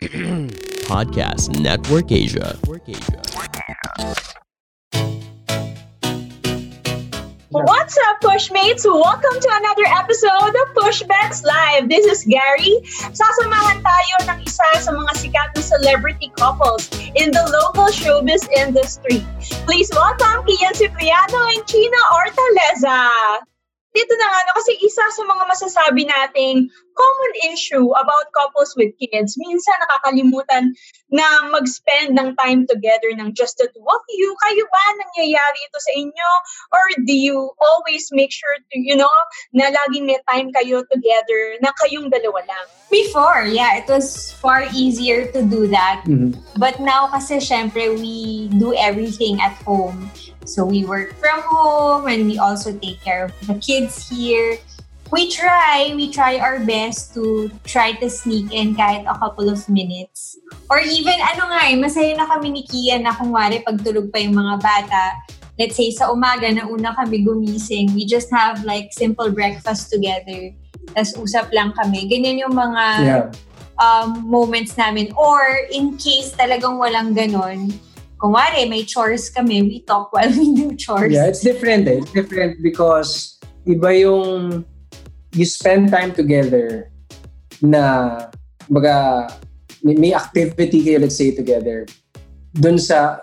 Podcast Network Asia. What's up, Pushmates? Welcome to another episode of Pushbacks Live. This is Gary. Sasamahan tayo ng isa sa mga sikat na celebrity couples in the local showbiz industry. Please welcome Kian Cipriano and China Ortaleza. Dito na nga, no, kasi isa sa mga masasabi nating common issue about couples with kids, minsan nakakalimutan na mag-spend ng time together ng just the two of you. Kayo ba nangyayari ito sa inyo? Or do you always make sure to, you know, na laging may time kayo together, na kayong dalawa lang? Before, yeah, it was far easier to do that. Mhm. But now kasi syempre we do everything at home. So we work from home and we also take care of the kids here. We try, we try our best to try to sneak in kahit a couple of minutes. Or even, ano nga eh, masaya na kami ni Kian na kung wari pagtulog pa yung mga bata. Let's say sa umaga na una kami gumising, we just have like simple breakfast together. Tapos usap lang kami. Ganyan yung mga Yeah. um, moments namin. Or in case talagang walang ganon, kung wari, may chores kami, we talk while we do chores. Yeah, it's different eh. It's different because iba yung you spend time together na baga may, may activity kayo let's say together dun sa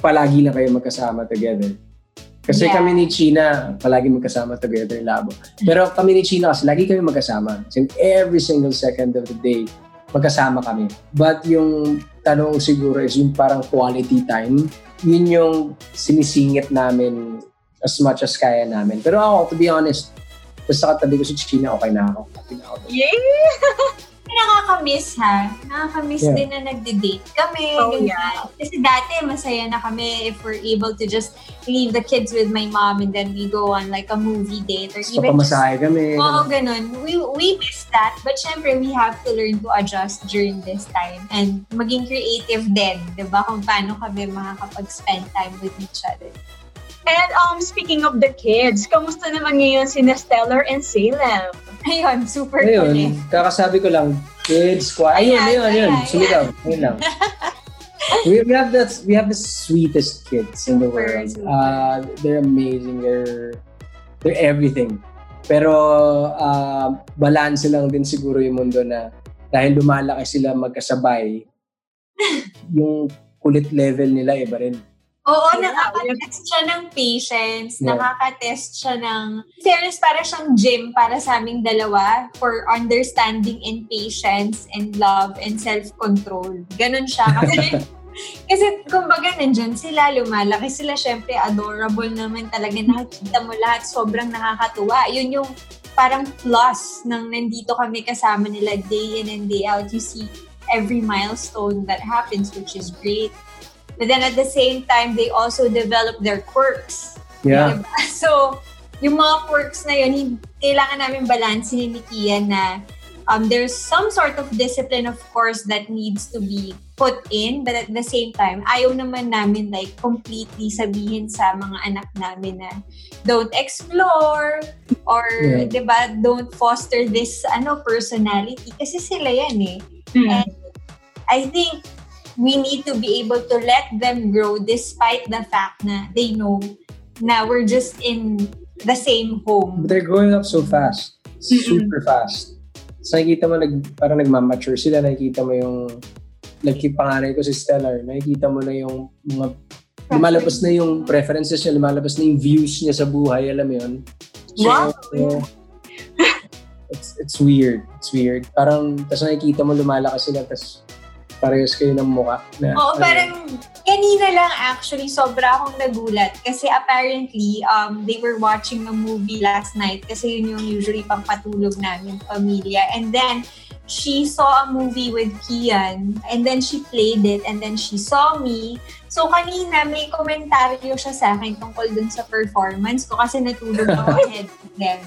palagi na kayo magkasama together. Kasi Yeah. kami ni China, palagi magkasama together labo. Pero kami ni China kasi lagi kami magkasama. As in every single second of the day, magkasama kami. But yung tanong siguro is yung parang quality time. Yun yung sinisingit namin as much as kaya namin. Pero ako, to be honest, basta katabi ko si China, okay na ako. Happy na ako. Yeah! Nakakamiss ha. Nakakamiss Yeah. din na nagde-date kami. Oh, ganyan. yeah. Kasi dati, masaya na kami if we're able to just leave the kids with my mom and then we go on like a movie date or So, even just kami. Oo, ganun. We, we miss that. But syempre, we have to learn to adjust during this time and maging creative din, di ba? Kung paano kami makakapag-spend time with each other. And um, speaking of the kids, kamusta naman ngayon si Stellar and Salem? Ayun, super cool eh. Ayun, kakasabi ko lang, kids, quiet. Ayun, Ayan, ayun, ayun. Sumigaw. Ayun lang. we, we have the we have the sweetest kids in the world. Uh, they're amazing. They're they're everything. Pero uh, balance lang din siguro yung mundo na dahil lumalaki sila magkasabay, yung kulit level nila iba rin. Oo, nakaka-test siya ng patience, Yeah. nakaka-test siya ng... Fairness, para siyang gym para sa aming dalawa for understanding and patience and love and self-control. Ganon siya. Kasi, kasi kumbaga, nandyan sila, lumalaki sila, syempre adorable naman talaga. Nakikita mo lahat, sobrang nakakatuwa. Yun yung parang plus ng nandito kami kasama nila day in and day out. You see every milestone that happens, which is great. But then at the same time, they also develop their quirks. Yeah. Diba? So, yung mga quirks na yun, kailangan namin balansin ni Kian na um, there's some sort of discipline, of course, that needs to be put in. But at the same time, ayaw naman namin like completely sabihin sa mga anak namin na don't explore or, Yeah. di ba, don't foster this ano personality. Kasi sila yan eh. And I think we need to be able to let them grow despite the fact na they know na we're just in the same home. But they're growing up so fast. Super fast. So nakikita mo, nag, parang nagmamature sila. Nakikita mo yung, like yung panganay ko si Stellar, nakikita mo na yung mga, lumalabas na yung preferences niya, lumalabas na yung views niya sa buhay, alam mo yun? So, Wow. uh, it's, it's weird. It's weird. Parang, tas nakikita mo lumalakas sila, tas parehas kayo ng muka. Na, Oo, ano, parang kanina lang actually sobra akong nagulat. Kasi apparently um they were watching a movie last night kasi yun yung usually pang patulog namin pamilya. And then she saw a movie with Kian and then she played it and then she saw me. So kanina may komentaryo siya sa akin tungkol dun sa performance ko kasi natulog ako ahead of them.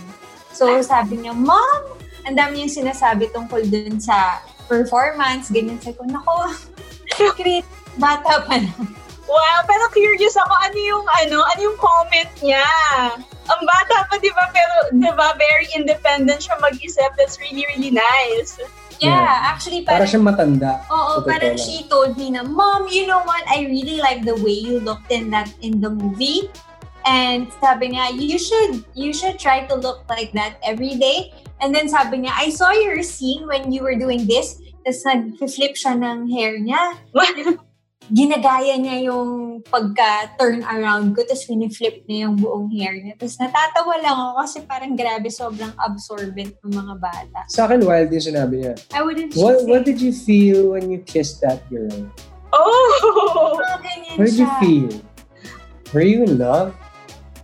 So sabi niya mom! Ang dami yung sinasabi tungkol dun sa performance, ganyan. Sabi ko, nako, great, bata pa lang. Wow, pero curious ako, ano yung, ano, ano yung comment niya? Ang bata pa, di ba? Pero, di ba, very independent siya mag-isip. That's really, really nice. Yeah, actually, Para parang, siyang matanda. oo, parang lang. she told me na, Mom, you know what? I really like the way you looked in that in the movie. And sabi niya, you should you should try to look like that every day. And then sabi niya, I saw your scene when you were doing this. Tapos nag-flip siya ng hair niya. ginagaya niya yung pagka-turn around ko, tapos piniflip niya yung buong hair niya. Tapos natatawa lang ako kasi parang grabe, sobrang absorbent ng mga bata. Sa akin, wild yung sinabi niya. I wouldn't What, say, what did you feel when you kissed that girl? Oh! "Ah, ganyan What did you siya." feel? Were you in love?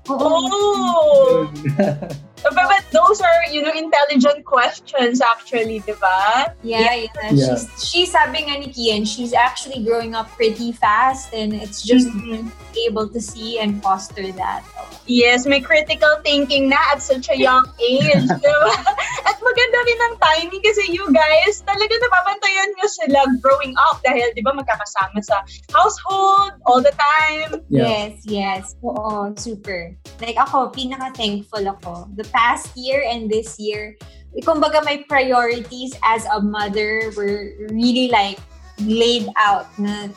Oo. Oh! But, but those are, you know, intelligent questions actually, di ba? Yeah, yeah. Yeah. She's, she's sabi nga ni Kian, she's actually growing up pretty fast and it's just Mhm. able to see and foster that. Yes, may critical thinking na at such a young age. diba? At maganda rin ang timing kasi you guys, talaga napapantayan nyo sila growing up dahil di ba magkakasama sa household all the time. Yeah. Yes, yes. Oo, super. Like ako, pinaka-thankful ako. The past year and this year, kumbaga my priorities as a mother were really like laid out na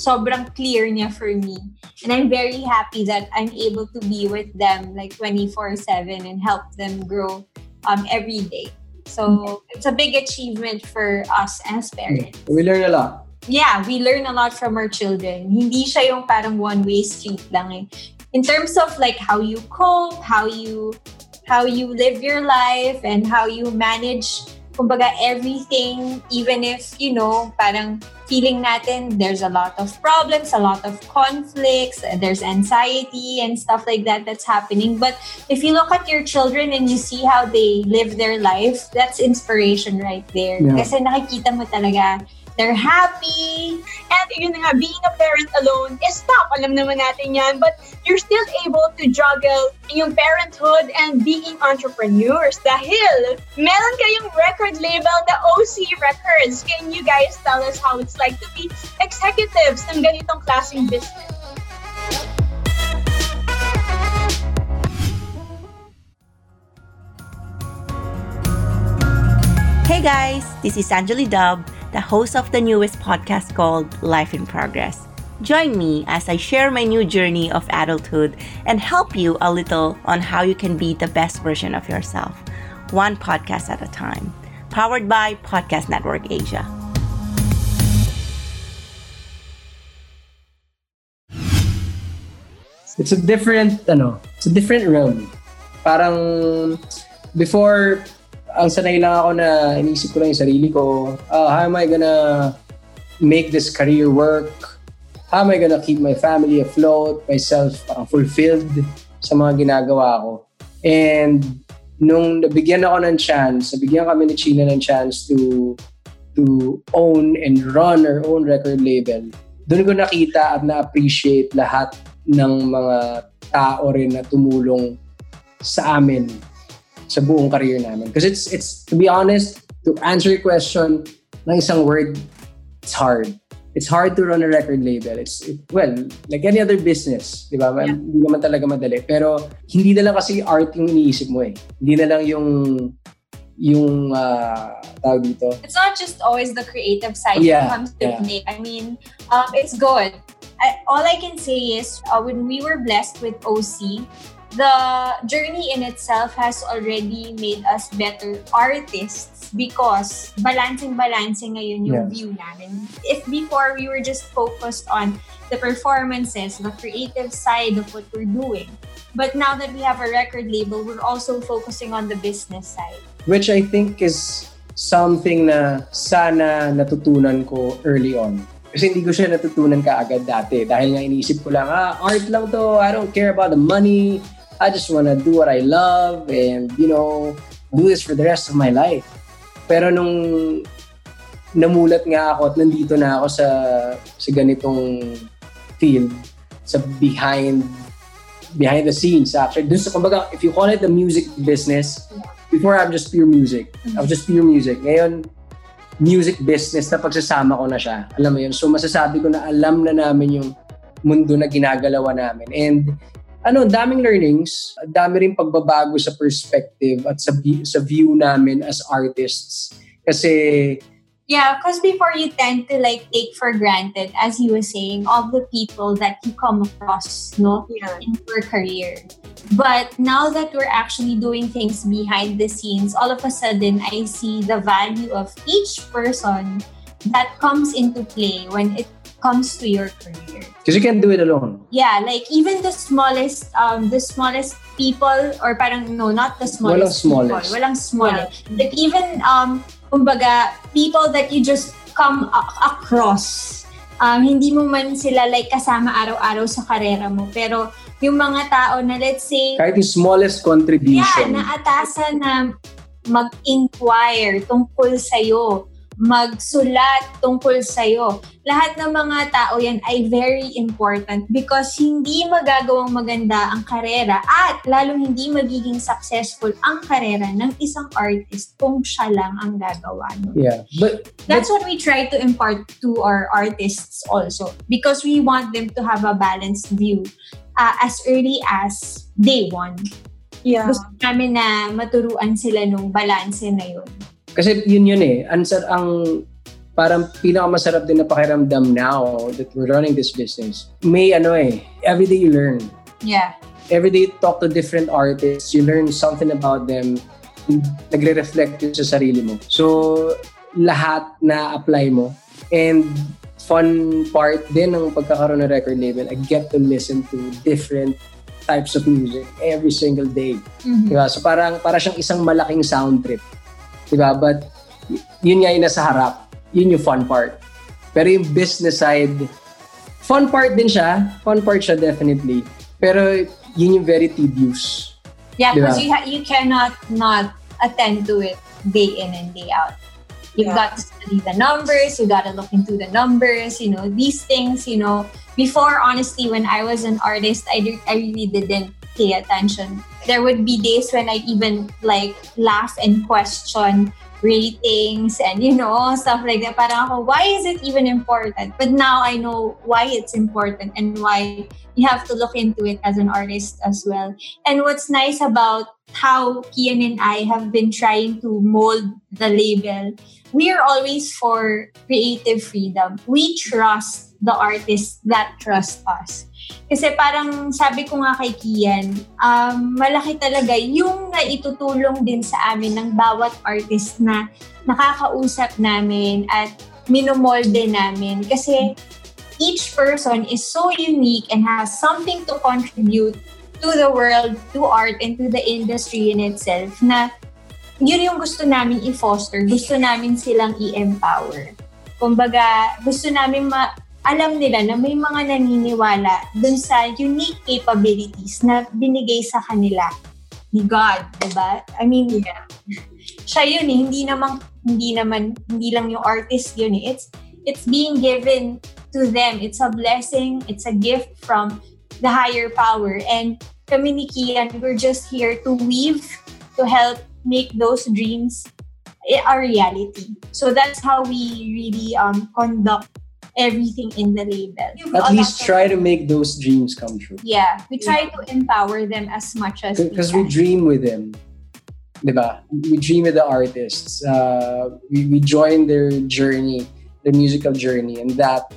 sobrang clear niya for me. And I'm very happy that I'm able to be with them like 24-7 and help them grow um, every day. So it's a big achievement for us as parents. We learn a lot. yeah, we learn a lot from our children. Hindi siya yung parang one-way street lang eh. In terms of like how you cope, how you how you live your life and how you manage kumbaga everything even if you know parang feeling natin there's a lot of problems, a lot of conflicts, there's anxiety and stuff like that that's happening. But if you look at your children and you see how they live their life, that's inspiration right there. Yeah. Kasi nakikita mo talaga they're happy, And yun nga, being a parent alone is tough. Alam naman natin yan. But you're still able to juggle yung parenthood and being entrepreneurs. Dahil meron kayong record label na OC Records. Can you guys tell us how it's like to be executives ng ganitong klaseng business? Hey guys, this is Anjali Dub, the host of the newest podcast called Life in Progress. Join me as I share my new journey of adulthood and help you a little on how you can be the best version of yourself, one podcast at a time. Powered by Podcast Network Asia. It's a different, ano, it's a different realm. Parang, before, ang sanay lang ako na inisip ko lang yung sarili ko, uh, how am I gonna make this career work? How am I gonna keep my family afloat, myself parang fulfilled sa mga ginagawa ko? And nung nabigyan ako ng chance, nabigyan kami ni China ng chance to to own and run our own record label, doon ko nakita at na-appreciate lahat ng mga tao rin na tumulong sa amin sa buong career namin. Because it's, it's, to be honest, to answer your question ng isang word, it's hard. It's hard to run a record label. It's, it, well, like any other business, di ba? Yeah. Hindi naman talaga madali. Pero hindi na lang kasi art yung iniisip mo eh. Hindi na lang yung yung uh, tawag dito. it's not just always the creative side Yeah, that comes with yeah. I mean, um, it's good. I, all I can say is uh, when we were blessed with OC, the journey in itself has already made us better artists because balancing-balancing ngayon yung Yeah. view namin. If before we were just focused on the performances, the creative side of what we're doing. But now that we have a record label, we're also focusing on the business side. Which I think is something na sana natutunan ko early on. Kasi hindi ko siya natutunan kaagad dati. Dahil nga iniisip ko lang, ah, art lang to. I don't care about the money. I just wanna do what I love and, you know, do this for the rest of my life. Pero nung namulat nga ako at nandito na ako sa sa ganitong field, sa behind behind the scenes actually. Dun sa, kumbaga, if you call it the music business, before I'm just pure music. I was just pure music. Ngayon, music business na pagsasama ko na siya. Alam mo yun? So masasabi ko na alam na namin yung mundo na ginagalawa namin. And ano, daming learnings, dami rin pagbabago sa perspective at sa, sa view namin as artists. Kasi, Yeah, because before you tend to like take for granted, as you were saying, all the people that you come across, no, Yeah. in your career. But now that we're actually doing things behind the scenes, all of a sudden I see the value of each person that comes into play when it comes to your career. because you can't do it alone. Yeah, like even the smallest, um, the smallest people, or parang no, not the smallest. Walang people, smallest. Walang smallest. Like even, um, kumbaga, people that you just come a- across. Um, hindi mo man sila like kasama araw-araw sa karera mo. Pero yung mga tao na let's say, Kahit yung smallest yeah, contribution. naatasan na mag-inquire tungkol sa'yo, magsulat tungkol sa'yo. Lahat ng mga tao yan ay very important because hindi magagawang maganda ang karera at lalong hindi magiging successful ang karera ng isang artist kung siya lang ang gagawa. nun. yeah. But, That's what we try to impart to our artists also because we want them to have a balanced view uh, as early as day one. Yeah. Gusto namin na maturuan sila nung balanse na yun. Kasi yun yun eh. Answer ang parang pinakamasarap din na pakiramdam now that we're running this business. May ano eh, everyday you learn. Yeah. Everyday you talk to different artists, you learn something about them, nagre-reflect yun sa sarili mo. So, lahat na apply mo. And fun part din ng pagkakaroon ng record label, I get to listen to different types of music every single day. Mhm. Diba? So parang para siyang isang malaking sound trip. Diba? But y- yun nga yung nasa harap. Yun yung fun part. Pero yung business side, fun part din siya. Fun part siya definitely. Pero yun yung very tedious. Yeah, because you, ha- you cannot not attend to it day in and day out. You've Yeah. got to study the numbers, you got to look into the numbers, you know, these things, you know. Before, honestly, when I was an artist, I, did, I really didn't pay attention. There would be days when I even like laugh and question ratings and you know stuff like that parang ako why is it even important but now I know why it's important and why you have to look into it as an artist as well and what's nice about how Kian and I have been trying to mold the label, we are always for creative freedom. We trust the artists that trust us. Kasi parang sabi ko nga kay Kian, um, malaki talaga yung naitutulong din sa amin ng bawat artist na nakakausap namin at minomolde namin. Kasi each person is so unique and has something to contribute to the world, to art, and to the industry in itself na yun yung gusto namin i-foster. Gusto namin silang i-empower. Kumbaga, gusto namin ma- alam nila na may mga naniniwala dun sa unique capabilities na binigay sa kanila ni God, diba? I mean, siya yun eh. Hindi naman, hindi naman, hindi lang yung artist yun eh. It's, it's being given to them. It's a blessing. It's a gift from the higher power. And kami ni Kian, we're just here to weave, to help make those dreams a reality. So that's how we really um, conduct everything in the label. At least try to make those dreams come true. Yeah, we try to empower them as much as Because we we dream with them. Diba? We dream with the artists. Uh, we, we join their journey, their musical journey. And that,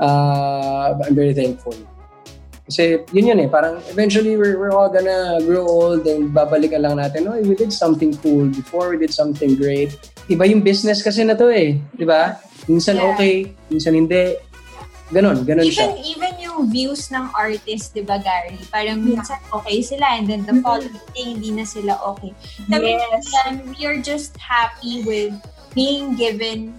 uh, I'm very thankful. Kasi yun yun eh, parang eventually we're, we're all gonna grow old and babalikan lang natin, oh, we did something cool before, we did something great. Iba yung business kasi na to eh, di ba? Minsan Yeah. okay, minsan hindi. Ganon, ganon siya. Even even yung views ng artist, 'di ba Gary? Parang minsan okay sila and then the following day hindi na sila okay. Kami Yes. yan, we are just happy with being given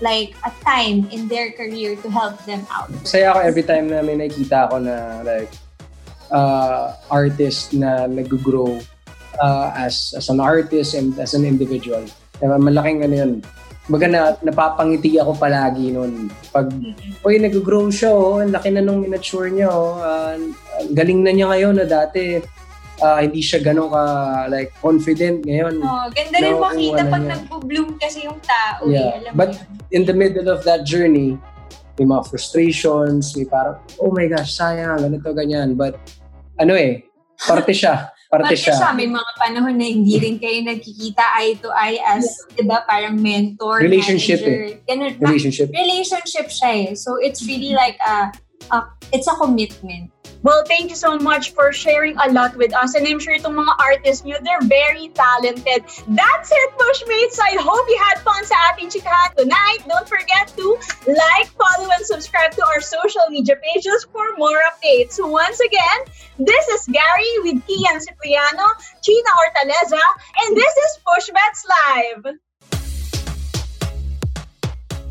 like a time in their career to help them out. Saya ako every time na may nakikita ako na like uh, artist na nag-grow uh, as as an artist and as an individual. Diba, malaking ano yun. Baga na, napapangiti ako palagi nun. Pag, uy, nag-grow siya, oh, ang laki na nung miniature niya, oh. Ang galing na niya ngayon na dati, ah, hindi siya ganun ka, like, confident ngayon. Oh, ganda rin No, makita ano pag niya. nagbo-bloom kasi yung tao. Yeah, Eh, alam but- yun. in the middle of that journey, may mga frustrations, may parang, oh my gosh, sayang, ganito, ganyan. But, ano eh, parte siya. Parte siya. siya. May mga panahon na hindi rin kayo nagkikita eye to eye as, di ba, parang mentor, Relationship manager. Ganun. Ma- Relationship. relationship siya eh. So, it's really like a, a it's a commitment. Well, thank you so much for sharing a lot with us. And I'm sure itong mga artists nyo, they're very talented. That's it, Pushmates. I hope you had fun sa ating chikahan tonight. Don't forget to like, follow, and subscribe to our social media pages for more updates. Once again, this is Gary with Kian Cipriano, China Hortaleza, and this is Pushbets Live.